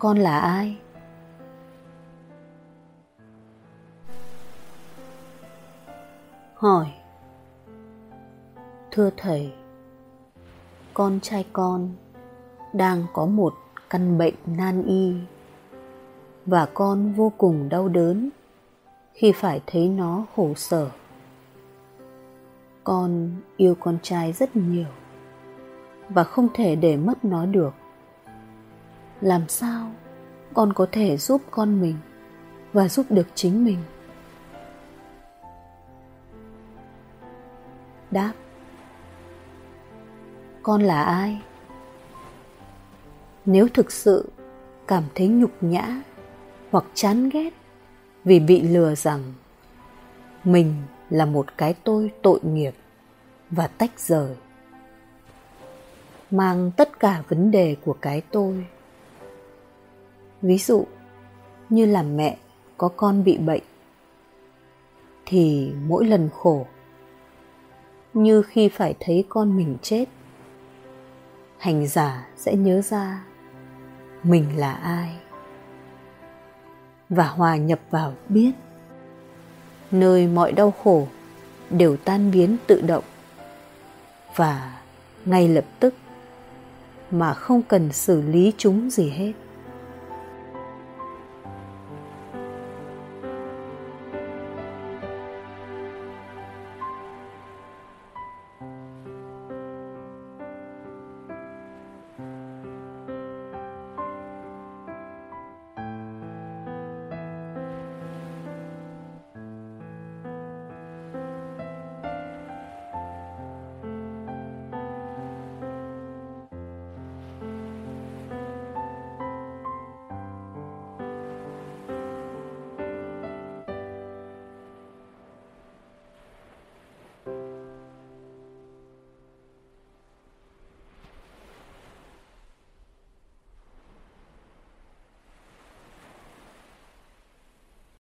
con là ai? Hỏi. Thưa thầy, con trai con đang có một căn bệnh nan y và con vô cùng đau đớn khi phải thấy nó khổ sở. Con yêu con trai rất nhiều và không thể để mất nó được làm sao con có thể giúp con mình và giúp được chính mình? Đáp, con là ai? Nếu thực sự cảm thấy nhục nhã hoặc chán ghét vì bị lừa rằng mình là một cái tôi tội nghiệp và tách rời, mang tất cả vấn đề của cái tôi ví dụ, như là mẹ có con bị bệnh, thì mỗi lần khổ, như khi phải thấy con mình chết, hành giả sẽ nhớ ra mình là ai và hòa nhập vào biết. Nơi mọi đau khổ đều tan biến tự động và ngay lập tức mà không cần xử lý chúng gì hết.